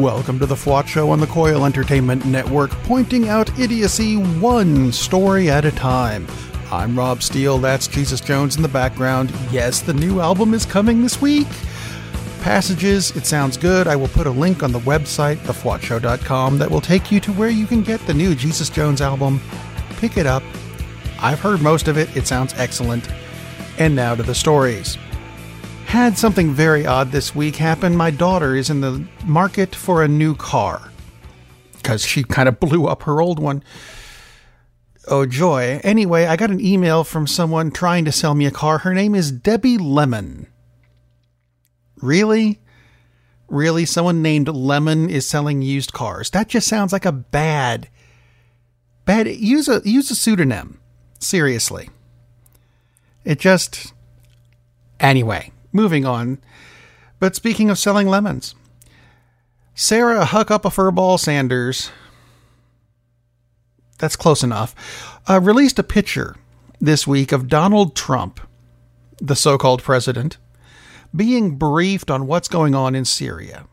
Welcome to the FWOT Show on the Coil Entertainment Network, pointing out idiocy one story at a time. I'm Rob Steele, that's Jesus Jones in the background. Yes, the new album is coming this week. Passages, it sounds good. I will put a link on the website, thefwotshow.com, that will take you to where you can get the new Jesus Jones album. Pick it up. I've heard most of it, it sounds excellent. And now to the stories had something very odd this week happen. My daughter is in the market for a new car because she kind of blew up her old one. Oh, joy. Anyway, I got an email from someone trying to sell me a car. Her name is Debbie Lemon. Really? Really? Someone named Lemon is selling used cars? That just sounds like a bad, bad. Use a use a pseudonym. Seriously. It just. Anyway, moving on. But speaking of selling lemons, Sarah Huck Up a Furball Sanders, that's close enough, uh, released a picture this week of Donald Trump, the so called president, being briefed on what's going on in Syria.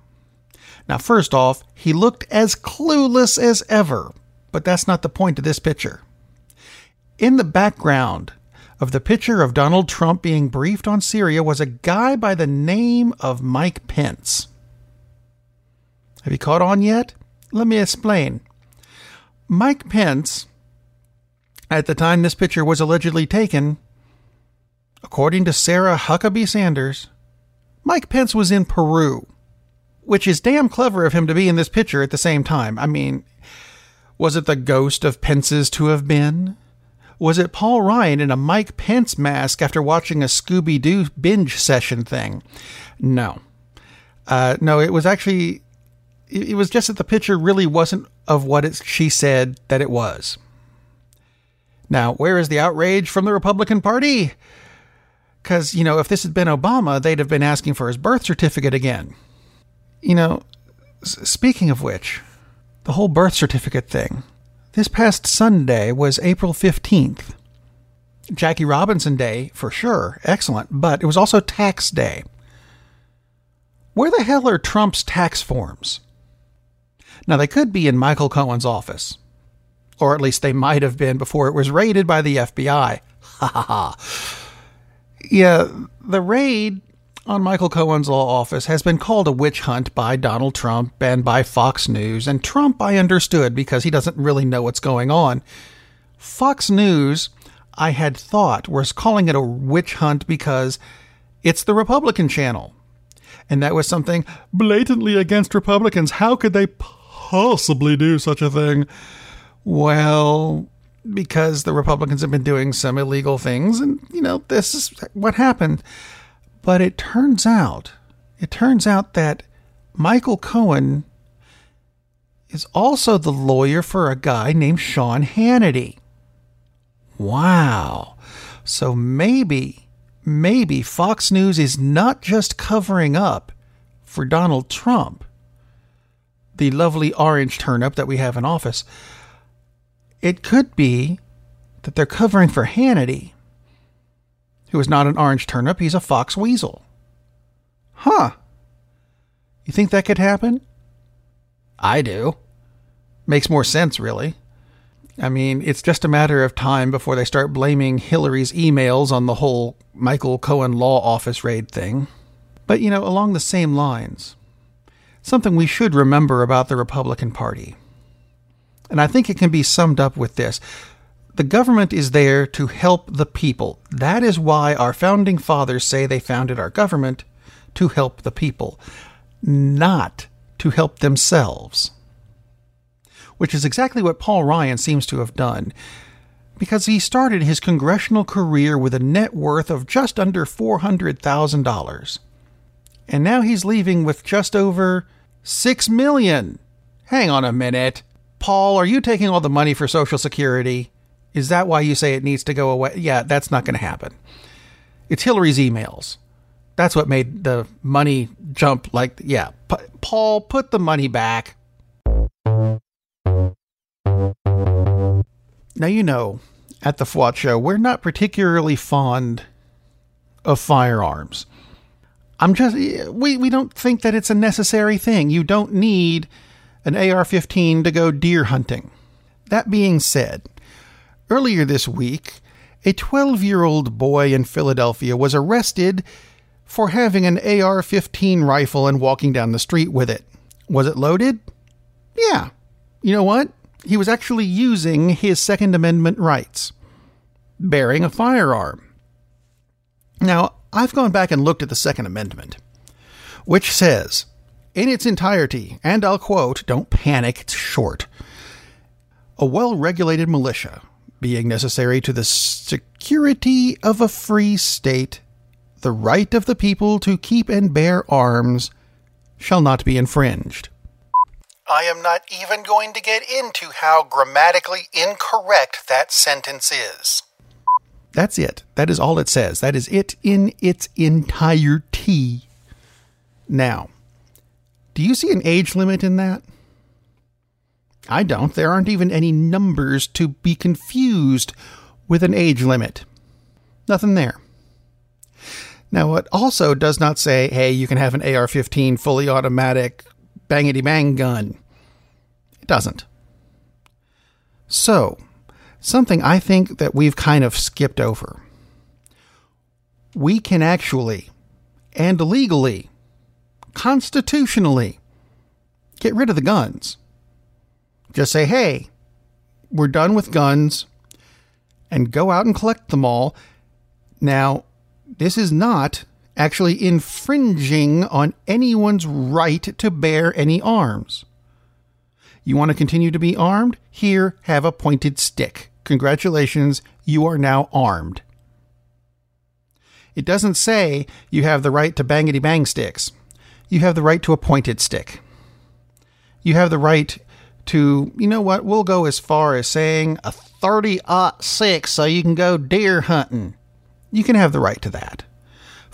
Now, first off, he looked as clueless as ever, but that's not the point of this picture. In the background of the picture of Donald Trump being briefed on Syria was a guy by the name of Mike Pence. Have you caught on yet? Let me explain. Mike Pence, at the time this picture was allegedly taken, according to Sarah Huckabee Sanders, Mike Pence was in Peru, which is damn clever of him to be in this picture at the same time. I mean, was it the ghost of Pence's to have been? Was it Paul Ryan in a Mike Pence mask after watching a Scooby Doo binge session thing? No. Uh, no, it was actually. It was just that the picture really wasn't of what it, she said that it was. Now, where is the outrage from the Republican Party? Because, you know, if this had been Obama, they'd have been asking for his birth certificate again. You know, speaking of which, the whole birth certificate thing. This past Sunday was April 15th. Jackie Robinson Day, for sure, excellent, but it was also tax day. Where the hell are Trump's tax forms? Now, they could be in Michael Cohen's office. Or at least they might have been before it was raided by the FBI. Ha ha ha. Yeah, the raid on Michael Cohen's law office has been called a witch hunt by Donald Trump and by Fox News. And Trump, I understood because he doesn't really know what's going on. Fox News, I had thought, was calling it a witch hunt because it's the Republican channel. And that was something blatantly against Republicans. How could they possibly do such a thing? Well, because the Republicans have been doing some illegal things, and, you know, this is what happened. But it turns out, it turns out that Michael Cohen is also the lawyer for a guy named Sean Hannity. Wow. So maybe, maybe Fox News is not just covering up for Donald Trump, the lovely orange turnip that we have in office. It could be that they're covering for Hannity who is not an orange turnip, he's a fox weasel. Huh. You think that could happen? I do. Makes more sense, really. I mean, it's just a matter of time before they start blaming Hillary's emails on the whole Michael Cohen law office raid thing. But, you know, along the same lines, something we should remember about the Republican Party. And I think it can be summed up with this the government is there to help the people. That is why our founding fathers say they founded our government to help the people, not to help themselves. Which is exactly what Paul Ryan seems to have done, because he started his congressional career with a net worth of just under $400,000. And now he's leaving with just over 6 million. Hang on a minute. Paul, are you taking all the money for Social Security? Is that why you say it needs to go away? Yeah, that's not going to happen. It's Hillary's emails. That's what made the money jump like, yeah. P- Paul, put the money back. Now, you know, at the FWOT show, we're not particularly fond of firearms. I'm just we we don't think that it's a necessary thing. You don't need an AR-15 to go deer hunting. That being said, earlier this week, a 12-year-old boy in Philadelphia was arrested for having an AR-15 rifle and walking down the street with it. Was it loaded? Yeah. You know what? He was actually using his Second Amendment rights, bearing a firearm. Now, I've gone back and looked at the Second Amendment, which says, in its entirety, and I'll quote, don't panic, it's short. A well regulated militia, being necessary to the security of a free state, the right of the people to keep and bear arms shall not be infringed. I am not even going to get into how grammatically incorrect that sentence is. That's it. That is all it says. That is it in its entirety. Now, do you see an age limit in that? I don't. There aren't even any numbers to be confused with an age limit. Nothing there. Now, it also does not say, hey, you can have an AR 15 fully automatic bangity bang gun. It doesn't. So, something I think that we've kind of skipped over. We can actually, and legally, constitutionally, get rid of the guns. Just say, hey, we're done with guns, and go out and collect them all. Now, this is not actually infringing on anyone's right to bear any arms. You want to continue to be armed? Here, have a pointed stick. Congratulations, you are now armed. It doesn't say you have the right to bangity bang sticks. You have the right to a pointed stick. You have the right to, you know what, we'll go as far as saying a 30 six so you can go deer hunting. You can have the right to that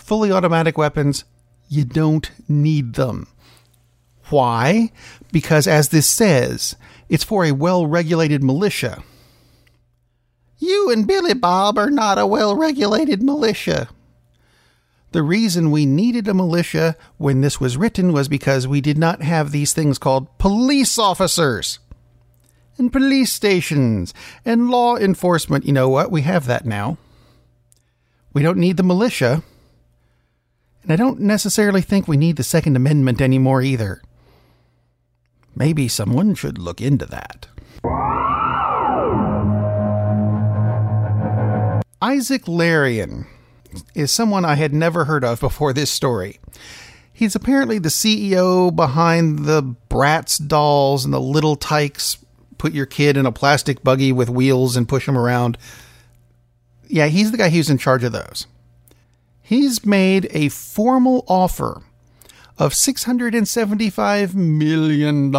fully automatic weapons, you don't need them. Why? Because, as this says, it's for a well regulated militia. You and Billy Bob are not a well regulated militia. The reason we needed a militia when this was written was because we did not have these things called police officers and police stations and law enforcement. You know what? We have that now. We don't need the militia and I don't necessarily think we need the Second Amendment anymore either. Maybe someone should look into that. Isaac Larian is someone I had never heard of before this story. He's apparently the CEO behind the Bratz dolls and the Little Tikes. Put your kid in a plastic buggy with wheels and push him around. Yeah, he's the guy who's in charge of those he's made a formal offer of $675 million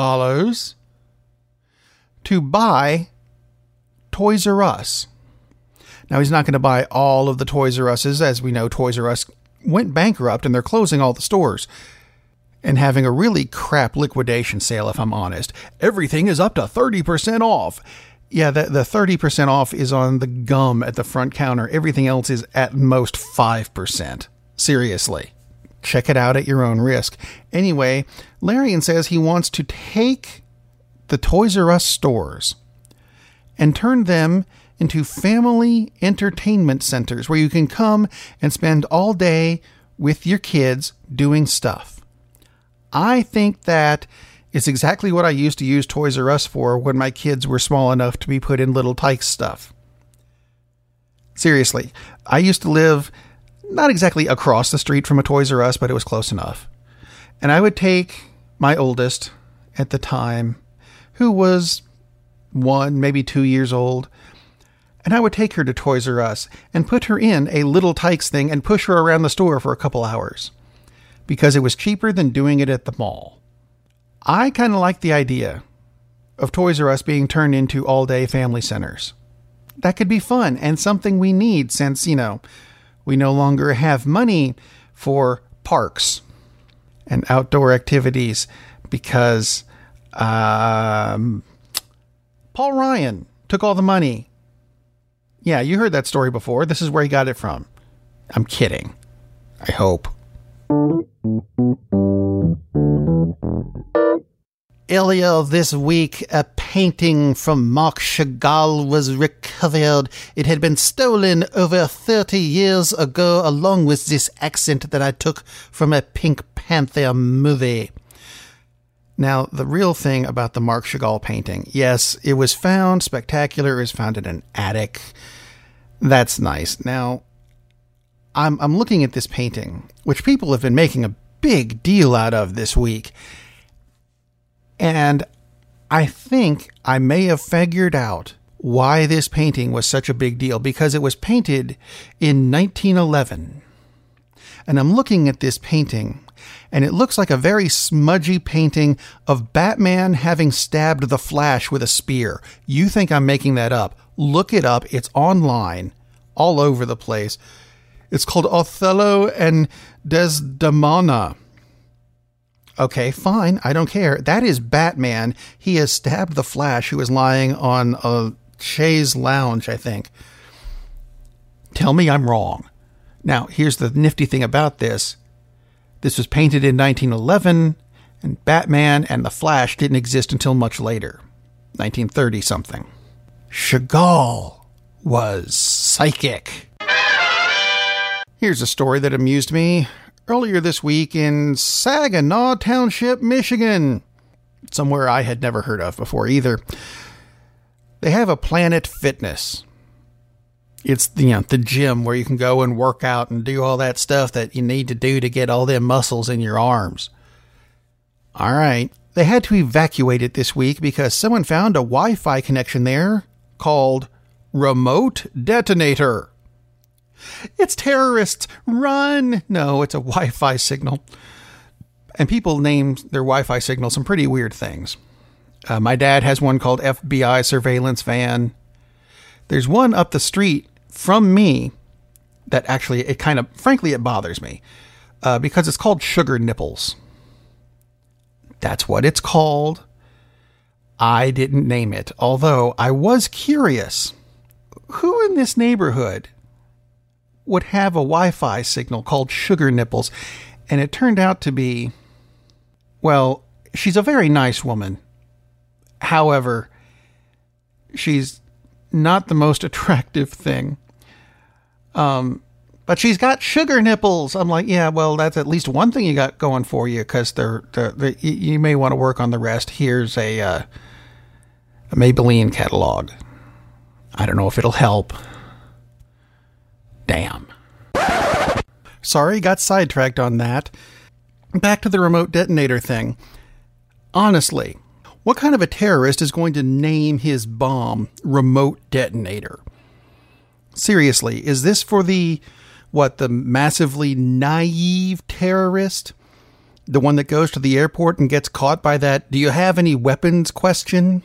to buy Toys R Us. Now, he's not going to buy all of the Toys R Us's. As we know, Toys R Us went bankrupt and they're closing all the stores and having a really crap liquidation sale, if I'm honest. Everything is up to 30% off. Yeah, the, the 30% off is on the gum at the front counter. Everything else is at most 5%. Seriously. Check it out at your own risk. Anyway, Larian says he wants to take the Toys R Us stores and turn them into family entertainment centers where you can come and spend all day with your kids doing stuff. I think that it's exactly what I used to use Toys R Us for when my kids were small enough to be put in little Tikes stuff. Seriously, I used to live not exactly across the street from a Toys R Us, but it was close enough. And I would take my oldest at the time, who was one, maybe two years old, and I would take her to Toys R Us and put her in a little Tikes thing and push her around the store for a couple hours because it was cheaper than doing it at the mall. I kind of like the idea of Toys R Us being turned into all day family centers. That could be fun and something we need since, you know, we no longer have money for parks and outdoor activities because um, Paul Ryan took all the money. Yeah, you heard that story before. This is where he got it from. I'm kidding. I hope. Earlier this week, a painting from Marc Chagall was recovered. It had been stolen over 30 years ago, along with this accent that I took from a Pink Panther movie. Now, the real thing about the Marc Chagall painting yes, it was found spectacular, it was found in an attic. That's nice. Now, I'm, I'm looking at this painting, which people have been making a big deal out of this week. And I think I may have figured out why this painting was such a big deal because it was painted in 1911. And I'm looking at this painting, and it looks like a very smudgy painting of Batman having stabbed the Flash with a spear. You think I'm making that up? Look it up. It's online, all over the place. It's called Othello and Desdemona. Okay, fine. I don't care. That is Batman. He has stabbed the Flash, who is lying on a chaise lounge, I think. Tell me I'm wrong. Now, here's the nifty thing about this this was painted in 1911, and Batman and the Flash didn't exist until much later 1930 something. Chagall was psychic. Here's a story that amused me earlier this week in Saginaw Township, Michigan, somewhere I had never heard of before either. They have a Planet Fitness. It's you know the gym where you can go and work out and do all that stuff that you need to do to get all them muscles in your arms. All right. They had to evacuate it this week because someone found a Wi Fi connection there called Remote Detonator. It's terrorists! Run! No, it's a Wi Fi signal. And people name their Wi Fi signal some pretty weird things. Uh, my dad has one called FBI Surveillance Van. There's one up the street from me that actually, it kind of, frankly, it bothers me uh, because it's called Sugar Nipples. That's what it's called. I didn't name it, although I was curious. Who in this neighborhood would have a Wi Fi signal called Sugar Nipples, and it turned out to be, well, she's a very nice woman. However, she's not the most attractive thing. Um, but she's got sugar nipples. I'm like, yeah, well, that's at least one thing you got going for you because they're, they're, they're, you may want to work on the rest. Here's a, uh, a Maybelline catalog. I don't know if it'll help. Damn. Sorry, got sidetracked on that. Back to the remote detonator thing. Honestly, what kind of a terrorist is going to name his bomb remote detonator? Seriously, is this for the what the massively naive terrorist? The one that goes to the airport and gets caught by that do you have any weapons question?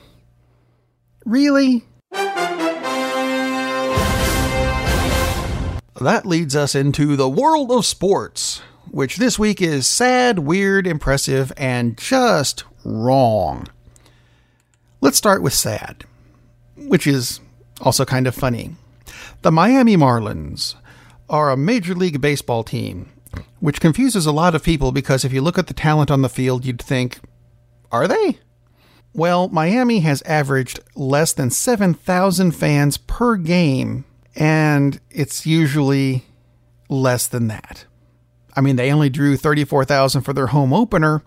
Really? that leads us into the world of sports, which this week is sad, weird, impressive, and just wrong. Let's start with sad, which is also kind of funny. The Miami Marlins are a Major League Baseball team, which confuses a lot of people because if you look at the talent on the field, you'd think, are they? Well, Miami has averaged less than 7,000 fans per game and it's usually less than that. I mean, they only drew 34,000 for their home opener,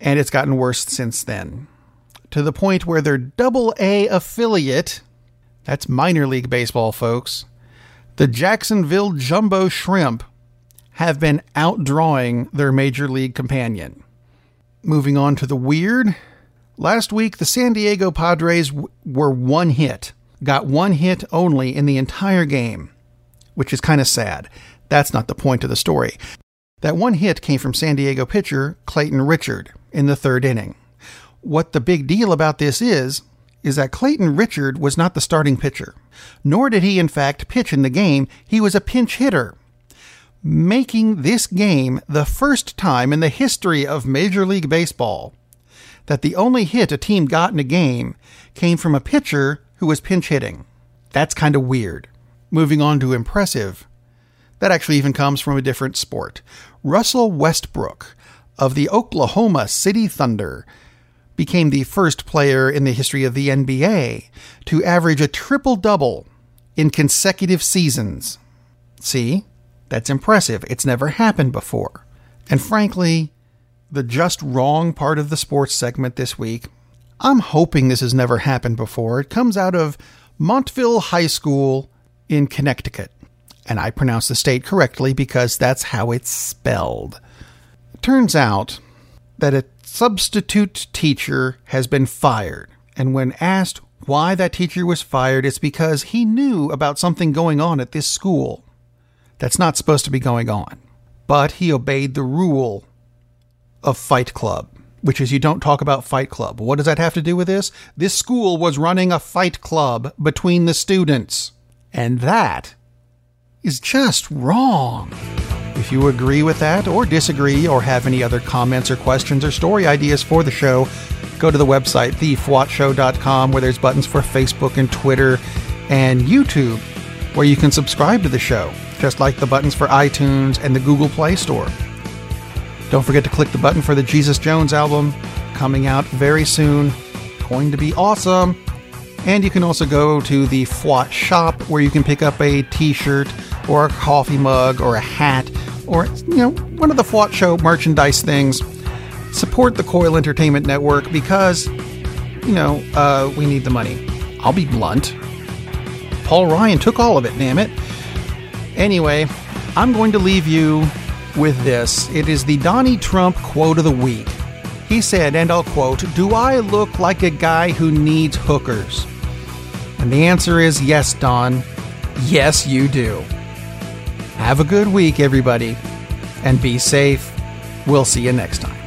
and it's gotten worse since then. To the point where their double A affiliate, that's minor league baseball, folks, the Jacksonville Jumbo Shrimp, have been outdrawing their major league companion. Moving on to the weird. Last week, the San Diego Padres w- were one hit got one hit only in the entire game, which is kind of sad. That's not the point of the story. That one hit came from San Diego pitcher Clayton Richard in the third inning. What the big deal about this is, is that Clayton Richard was not the starting pitcher, nor did he in fact pitch in the game. He was a pinch hitter, making this game the first time in the history of Major League Baseball that the only hit a team got in a game came from a pitcher who was pinch hitting. That's kind of weird. Moving on to impressive. That actually even comes from a different sport. Russell Westbrook of the Oklahoma City Thunder became the first player in the history of the NBA to average a triple double in consecutive seasons. See? That's impressive. It's never happened before. And frankly, the just wrong part of the sports segment this week, I'm hoping this has never happened before. It comes out of Montville High School in Connecticut. And I pronounce the state correctly because that's how it's spelled. Turns out that a substitute teacher has been fired. And when asked why that teacher was fired, it's because he knew about something going on at this school that's not supposed to be going on. But he obeyed the rule of Fight Club, which is you don't talk about Fight Club. What does that have to do with this? This school was running a fight club between the students. And that is just wrong. If you agree with that or disagree or have any other comments or questions or story ideas for the show, go to the website, thefwotshow.com, where there's buttons for Facebook and Twitter and YouTube, where you can subscribe to the show, just like the buttons for iTunes and the Google Play Store. Don't forget to click the button for the Jesus Jones album, coming out very soon. Going to be awesome. And you can also go to the FWOT shop where you can pick up a t shirt or a coffee mug or a hat or, you know, one of the FWOT show merchandise things. Support the Coil Entertainment Network because, you know, uh, we need the money. I'll be blunt. Paul Ryan took all of it, damn it. Anyway, I'm going to leave you with this. It is the Donnie Trump quote of the week. He said, and I'll quote, Do I look like a guy who needs hookers? And the answer is yes, Don. Yes, you do. Have a good week, everybody, and be safe. We'll see you next time.